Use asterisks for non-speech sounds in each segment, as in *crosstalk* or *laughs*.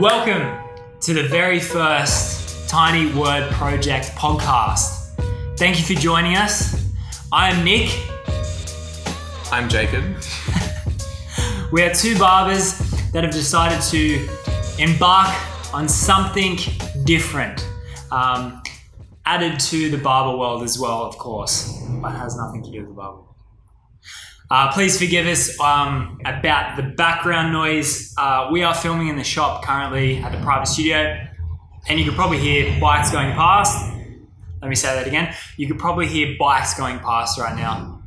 Welcome to the very first Tiny Word Project podcast. Thank you for joining us. I'm Nick. I'm Jacob. *laughs* We are two barbers that have decided to embark on something different. Um, added to the barber world as well, of course, but has nothing to do with the barber world. Uh, please forgive us um, about the background noise. Uh, we are filming in the shop currently at the private studio, and you could probably hear bikes going past. Let me say that again. You could probably hear bikes going past right now.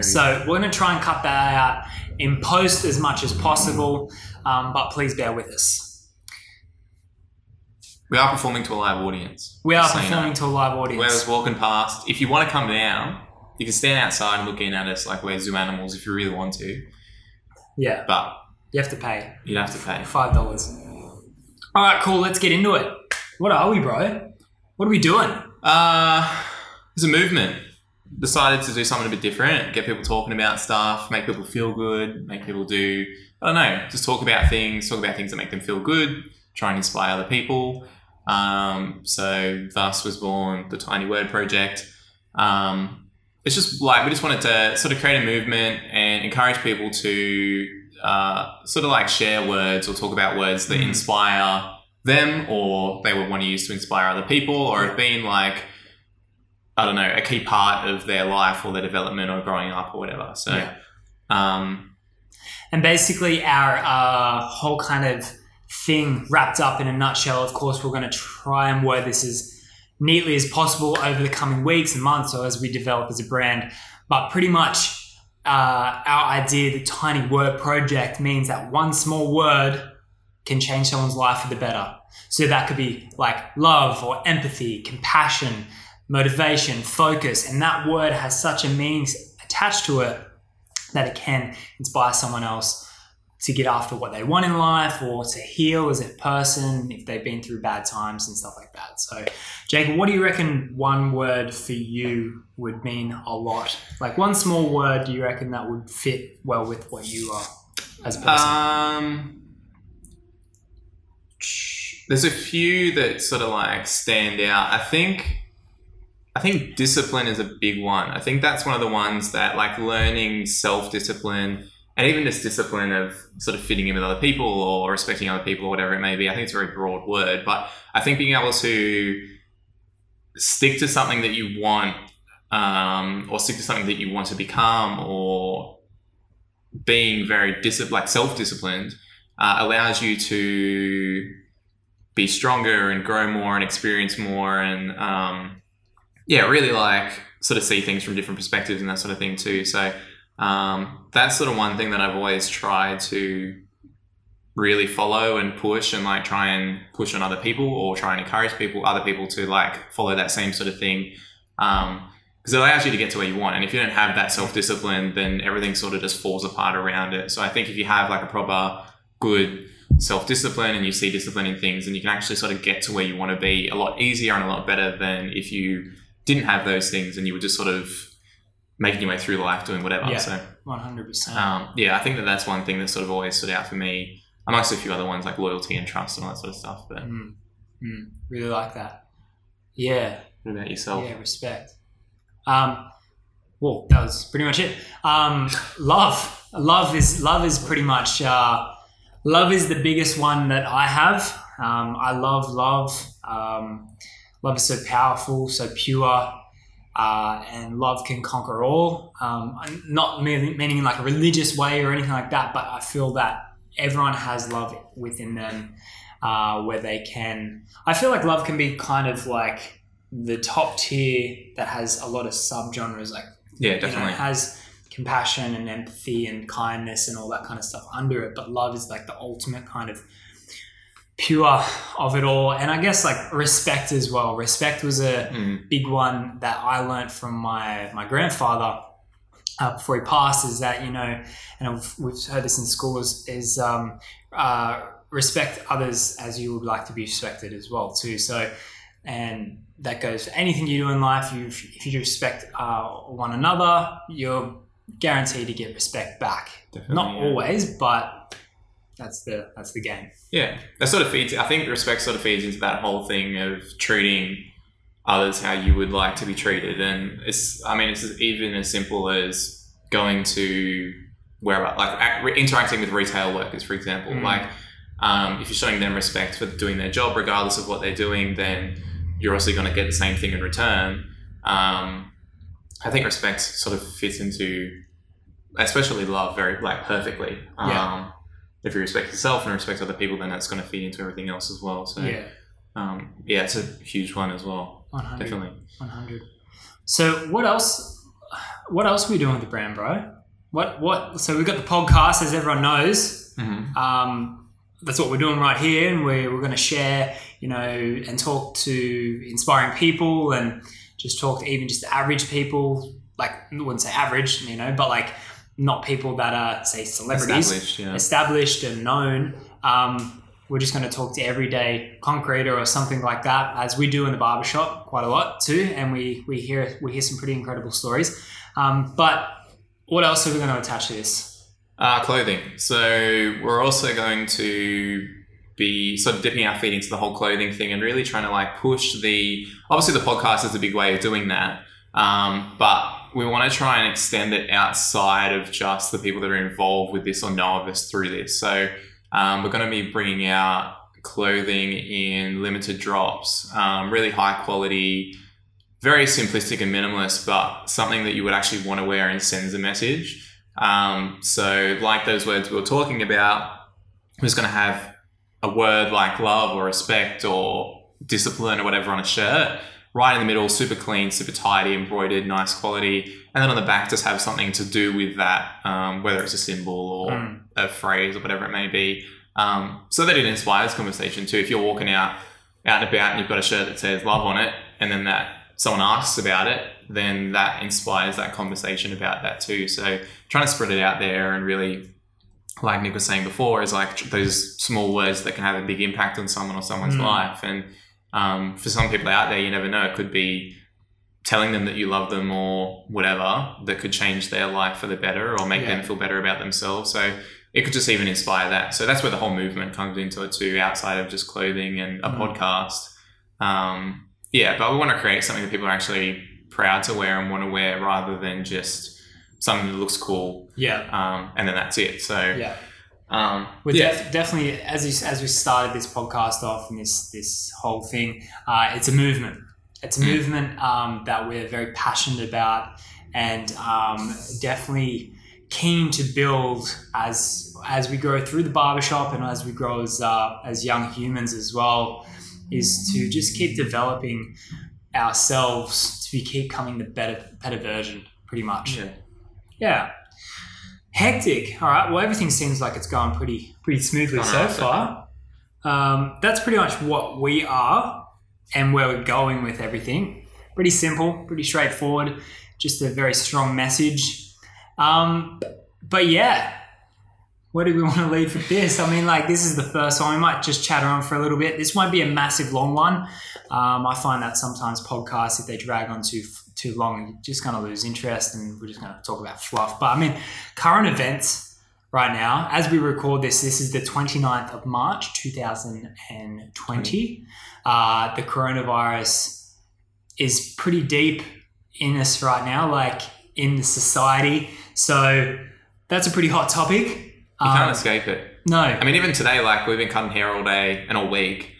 So we're going to try and cut that out in post as much as possible, um, but please bear with us. We are performing to a live audience. We are Just so you know. performing to a live audience. Whoever's walking past, if you want to come down, you can stand outside and look in at us like we're zoo animals if you really want to. yeah, But you have to pay you'd have to pay. five dollars. All right, cool. Let's get into it. What are we, bro? What are we doing? Uh, there's a movement. Decided to do something a bit different, get people talking about stuff, make people feel good, make people do, I don't know, just talk about things, talk about things that make them feel good, try and inspire other people. Um, so thus was born the Tiny Word Project. Um, it's just like we just wanted to sort of create a movement and encourage people to uh, sort of like share words or talk about words that Mm. inspire them or they would want to use to inspire other people or have been like I don't know a key part of their life or their development or growing up or whatever. So Yeah. um, And basically, our uh, whole kind of thing wrapped up in a nutshell. Of course, we're going to try and word this as neatly as possible over the coming weeks and months, or as we develop as a brand. But pretty much, uh, our idea, the Tiny Word Project, means that one small word can change someone's life for the better. So that could be like love or empathy, compassion, motivation, focus, and that word has such a meaning attached to it that it can inspire someone else to get after what they want in life or to heal as a person if they've been through bad times and stuff like that. So, Jacob, what do you reckon one word for you would mean a lot? Like one small word, do you reckon that would fit well with what you are as a person? Um, there's a few that sort of like stand out. I think, I think discipline is a big one. I think that's one of the ones that like learning self discipline and even just discipline of sort of fitting in with other people or respecting other people or whatever it may be. I think it's a very broad word, but I think being able to stick to something that you want um, or stick to something that you want to become or being very disciplined, like self-disciplined, uh, allows you to be stronger and grow more and experience more and um, yeah, really like sort of see things from different perspectives and that sort of thing too. So um, that's sort of one thing that I've always tried to really follow and push and like try and push on other people or try and encourage people, other people to like follow that same sort of thing. Um, because it allows you to get to where you want. And if you don't have that self discipline, then everything sort of just falls apart around it. So I think if you have like a proper, good self discipline and you see discipline in things, then you can actually sort of get to where you want to be a lot easier and a lot better than if you didn't have those things and you were just sort of making your way through life doing whatever. Yeah. So One hundred percent. um, yeah, I think that that's one thing that sort of always stood out for me, amongst a few other ones like loyalty and trust and all that sort of stuff. But Mm, mm, really like that. Yeah, what about yourself? yeah, respect. Um, well, that was pretty much it. Um, love, love is love is pretty much uh, love is the biggest one that I have. Um, I love love. Um, love is so powerful, so pure, uh, and love can conquer all. Um, not meaning, meaning in like a religious way or anything like that, but I feel that everyone has love within them, uh, where they can. I feel like love can be kind of like the top tier that has a lot of subgenres, like Yeah, you know, definitely. has compassion and empathy and kindness and all that kind of stuff under it. But love is like the ultimate kind of pure of it all. And I guess like respect as well. Respect was a Mm, big one that I learned from my my grandfather uh, before he passed. Is that you know, and I've, we've heard this in schools is um, uh, respect others as you would like to be respected as well too. So. And that goes for anything you do in life. You, if you respect uh, one another, you're guaranteed to get respect back. definitely. Not yeah. always, but That's the that's the game. Yeah, that sort of feeds. I think respect sort of feeds into that whole thing of treating others how you would like to be treated, and it's. I mean, it's even as simple as going to where like act- interacting with retail workers, for example. Mm. Like, um, if you're showing them respect for doing their job, regardless of what they're doing, then you're also going to get the same thing in return. Um, I think respect sort of fits into, especially love, very like perfectly. Um, Yeah. If you respect yourself and respect other people, then that's going to feed into everything else as well. So, Yeah, um, yeah, it's a huge one as well. one hundred. Definitely. 100. So what else? What else are we doing with the brand, bro? What what? So we've got the podcast, as everyone knows. Mm-hmm. Um, that's what we're doing right here, and we're we're going to share, you know, and talk to inspiring people, and just talk to even just average people. Like I wouldn't say average, you know, but like not people that are say celebrities Established, yeah. established and known. Um, we're just going to talk to everyday concreter or something like that, as we do in the barbershop quite a lot too. And we we hear we hear some pretty incredible stories. Um, but what else are we going to attach to this? Uh, clothing. So we're also going to be sort of dipping our feet into the whole clothing thing and really trying to like push the. Obviously, the podcast is a big way of doing that, um, but we want to try and extend it outside of just the people that are involved with this or know of us through this. So um, we're going to be bringing out clothing in limited drops, um, really high quality. Very simplistic and minimalist, but something that you would actually want to wear and sends a message. Um, so, like those words we were talking about, who's going to have a word like love or respect or discipline or whatever on a shirt, right in the middle, super clean, super tidy, embroidered, nice quality, and then on the back just have something to do with that, um, whether it's a symbol or Mm. a phrase or whatever it may be, um, so that it inspires conversation too. If you're walking out out and about and you've got a shirt that says love on it, and then that someone asks about it, then that inspires that conversation about that too. So trying to spread it out there and really, like Nick was saying before, is like tr- those small words that can have a big impact on someone or someone's Mm. life. And um, for some people out there, you never know. It could be telling them that you love them or whatever that could change their life for the better or make Yeah. them feel better about themselves. So it could just even inspire that. So that's where the whole movement comes into it too, outside of just clothing and a Mm. podcast. Um, yeah, but we want to create something that people are actually proud to wear and want to wear rather than just something that looks cool Yeah, um, and then that's it. So yeah. Um, We're yeah, def- definitely as you, as we started this podcast off and this this whole thing, uh, it's a movement. It's a Mm. movement um, that we're very passionate about, and um, definitely keen to build as as we grow through the barbershop and as we grow as uh, as young humans as well. Is to just keep developing ourselves to be keep coming the better better version, pretty much. yeah. Yeah. Hectic. All right. Well, everything seems like it's going pretty pretty smoothly so far. Um, that's pretty much what we are and where we're going with everything. Pretty simple, pretty straightforward. Just a very strong message. Um, but yeah, where do we want to lead with this? I mean, like this is the first one. We might just chatter on for a little bit. This won't be a massive long one. Um, I find that sometimes podcasts, if they drag on too too long, you're just going to lose interest, and we're just going to talk about fluff. But I mean, current events right now, as we record this, this is the 29th of March, 2020. Uh, the coronavirus is pretty deep in us right now, like in the society. So that's a pretty hot topic. You can't Um, escape it. no, I mean, even today, like we've been cutting hair all day and all week,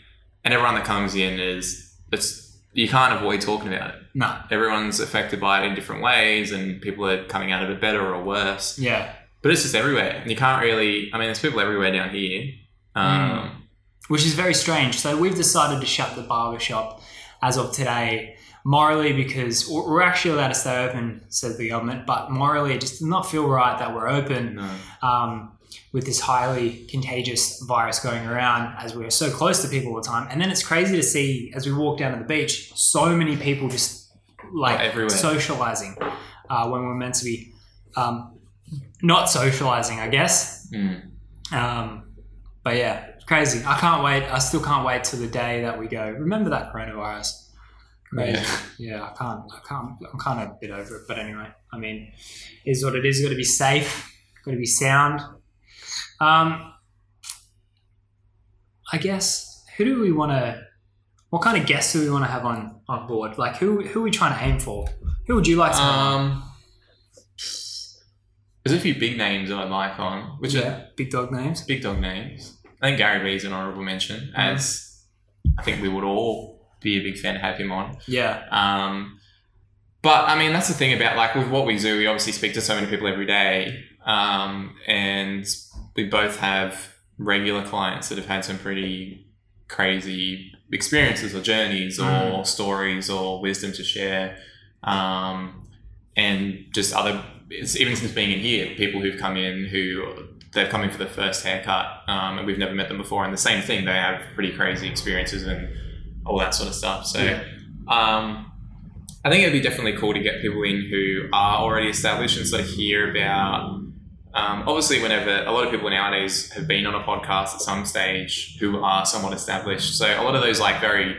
and everyone that comes in is it's you can't avoid talking about it. no, Everyone's affected by it in different ways, and people are coming out of it better or worse. yeah. But it's just everywhere. And you can't really. I mean, there's people everywhere down here. Um, which is very strange. So we've decided to shut the barber shop as of today, morally because we're we're actually allowed to stay open, says the government, but morally it just does not feel right that we're open No. um, with this highly contagious virus going around as we're so close to people all the time. And then it's crazy to see as we walk down to the beach, so many people just like everywhere. socializing uh, when we're meant to be um, not socializing, I guess. Mm. Um, but yeah, crazy. I can't wait. I still can't wait till the day that we go. Remember that coronavirus? Crazy. Yeah. Yeah, I can't. I can't. I'm kind of a bit over it. But anyway, I mean, is what it is. Got to be safe. Got to be sound. Um, I guess who do we want to? What kind of guests do we want to have on on board? Like who who are we trying to aim for? Who would you like to? Um, there's a few big names I'd like on, which are big dog names. big dog names. I think Gary Vee is an honourable mention, as I think we would all be a big fan to have him on. Yeah, Um, but I mean, that's the thing about like with what we do. We obviously speak to so many people every day, um, and we both have regular clients that have had some pretty crazy experiences or journeys or Mm. stories or wisdom to share, um, and just other. It's, even since being in here, people who've come in who they've come in for the first haircut, um, and we've never met them before, and the same thing. They have pretty crazy experiences and all that sort of stuff. So. Yeah. Um, I think it'd be definitely cool to get people in who are already established and sort of hear about. Um, obviously, whenever a lot of people nowadays have been on a podcast at some stage who are somewhat established, so a lot of those like very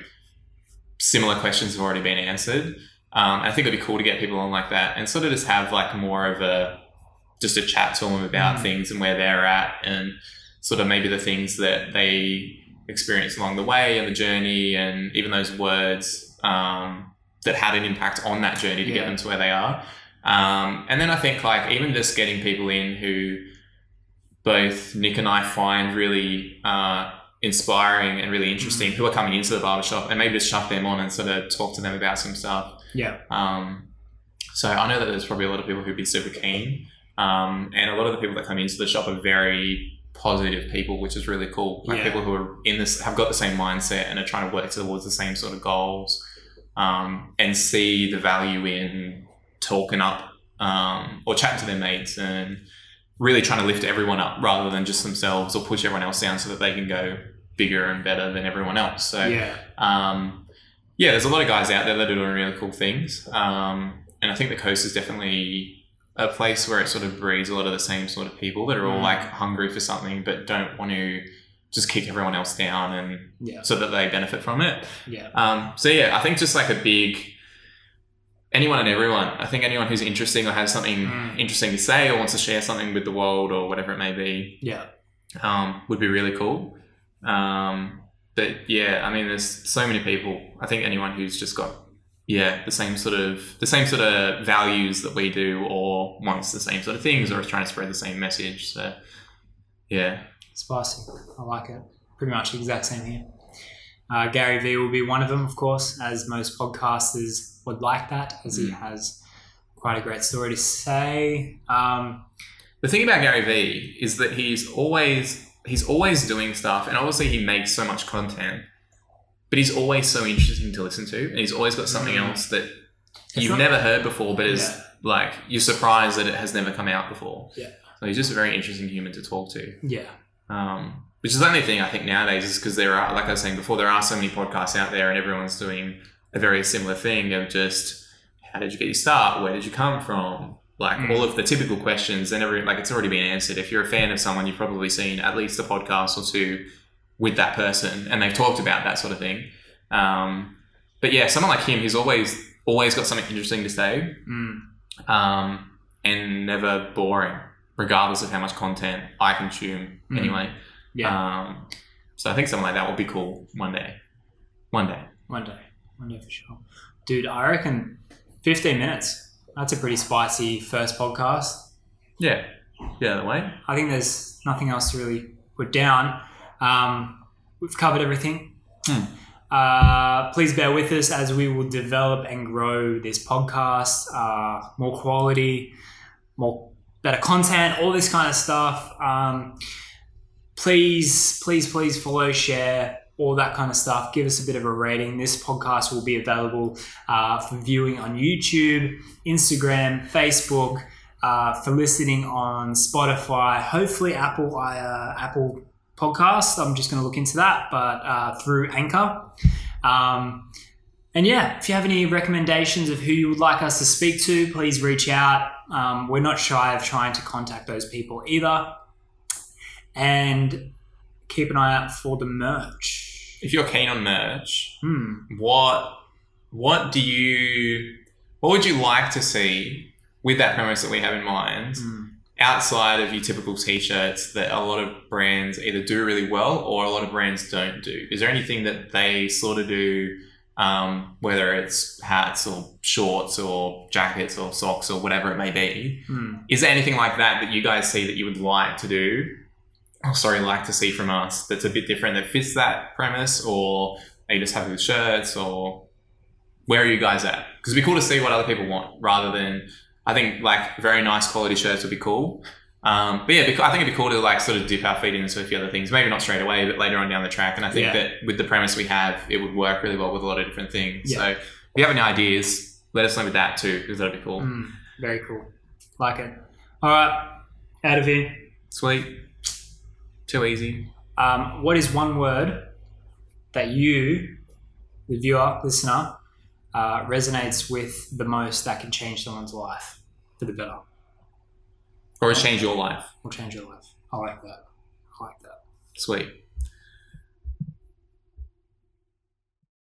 similar questions have already been answered. Um, I think it'd be cool to get people on like that and sort of just have like more of a just a chat to them about Mhm. things and where they're at and sort of maybe the things that they experience along the way and the journey and even those words um, that had an impact on that journey to get them to where they are. Um, and then I think like even just getting people in who both Nick and I find really uh, inspiring and really interesting who are coming into the barbershop and maybe just chuck them on and sort of talk to them about some stuff. yeah, Um, so I know that there's probably a lot of people who'd be super keen. Um, and a lot of the people that come into the shop are very positive people, which is really cool. Like Yeah. people who are in this have got the same mindset and are trying to work towards the same sort of goals, um, and see the value in talking up um, or chatting to their mates and really trying to lift everyone up rather than just themselves or push everyone else down so that they can go bigger and better than everyone else. So yeah, um, yeah, there's a lot of guys out there that are doing really cool things. Um, and I think the coast is definitely a place where it sort of breeds a lot of the same sort of people that are all Mm. like hungry for something but don't want to just kick everyone else down and yeah, so that they benefit from it. yeah, Um, so yeah, I think just like a big anyone and everyone. I think anyone who's interesting or has something Mm. interesting to say or wants to share something with the world or whatever it may be yeah, um, would be really cool. Um, but yeah, I mean, there's so many people. I think anyone who's just got yeah the same sort of the same sort of values that we do, or wants the same sort of things, or is trying to spread the same message. So yeah, spicy. I like it. Pretty much the exact same here. Uh, Gary Vee will be one of them, of course, as most podcasters would like that, as he Mm. has quite a great story to say. Um, the thing about Gary Vee is that he's always he's always doing stuff, and obviously he makes so much content. But he's always so interesting to listen to, and he's always got something Mm. else that It's you've never heard before, but is Yeah. like you're surprised that it has never come out before. Yeah. So he's just a very interesting human to talk to. yeah, Um, which is the only thing I think nowadays is because there are, like I was saying before, there are so many podcasts out there, and everyone's doing a very similar thing of just how did you get your start, where did you come from, like Mm. all of the typical questions, and every like it's already been answered. If you're a fan of someone, you've probably seen at least a podcast or two with that person, and they've talked about that sort of thing. Um, but yeah, someone like him, he's always always got something interesting to say mm, um, and never boring, regardless of how much content I consume. Mhm. Anyway, yeah. um, so I think something like that would be cool one day. One day. One day. Day for sure. Dude, I reckon 15 minutes. That's a pretty spicy first podcast. Yeah. Yeah, that way. I think there's nothing else to really put down. Um, we've covered everything. Hmm. Uh, please bear with us as we will develop and grow this podcast. Uh, more quality, more better content, all this kind of stuff. Um, please, please, please follow, share, all that kind of stuff. Give us a bit of a rating. This podcast will be available uh, for viewing on YouTube, Instagram, Facebook, uh, for listening on Spotify, hopefully Apple uh, Apple Podcast. I'm just going to look into that, but uh, through Anchor. Um, and yeah, if you have any recommendations of who you would like us to speak to, please reach out. Um, we're not shy of trying to contact those people either. And keep an eye out for the merch. If you're keen on merch, Hmm. what what do you what would you like to see with that premise that we have in mind? Hmm. outside of your typical t-shirts that a lot of brands either do really well or a lot of brands don't do? Is there anything that they sort of do, um, whether it's hats or shorts or jackets or socks or whatever it may be? Hmm. Is there anything like that that you guys see that you would like to do? Or sorry, like to see from us that's a bit different that fits that premise, or are you just happy with shirts, or where are you guys at? Because it'd be cool to see what other people want rather than I think like very nice quality shirts would be cool. Um, but yeah, I think it'd be cool to like sort of dip our feet into a few other things. Maybe not straight away, but later on down the track. And I think Yeah. that with the premise we have, it would work really well with a lot of different things. Yeah. So if you have any ideas, let us know with that too, because that'd be cool. Hmm. Very cool. Like it. All right. Out of here. Sweet. Too easy. Um, what is one word that you, the viewer, listener, uh, resonates with the most that can change someone's life for the better Or change your life. or change your life? I like that. I like that. Sweet.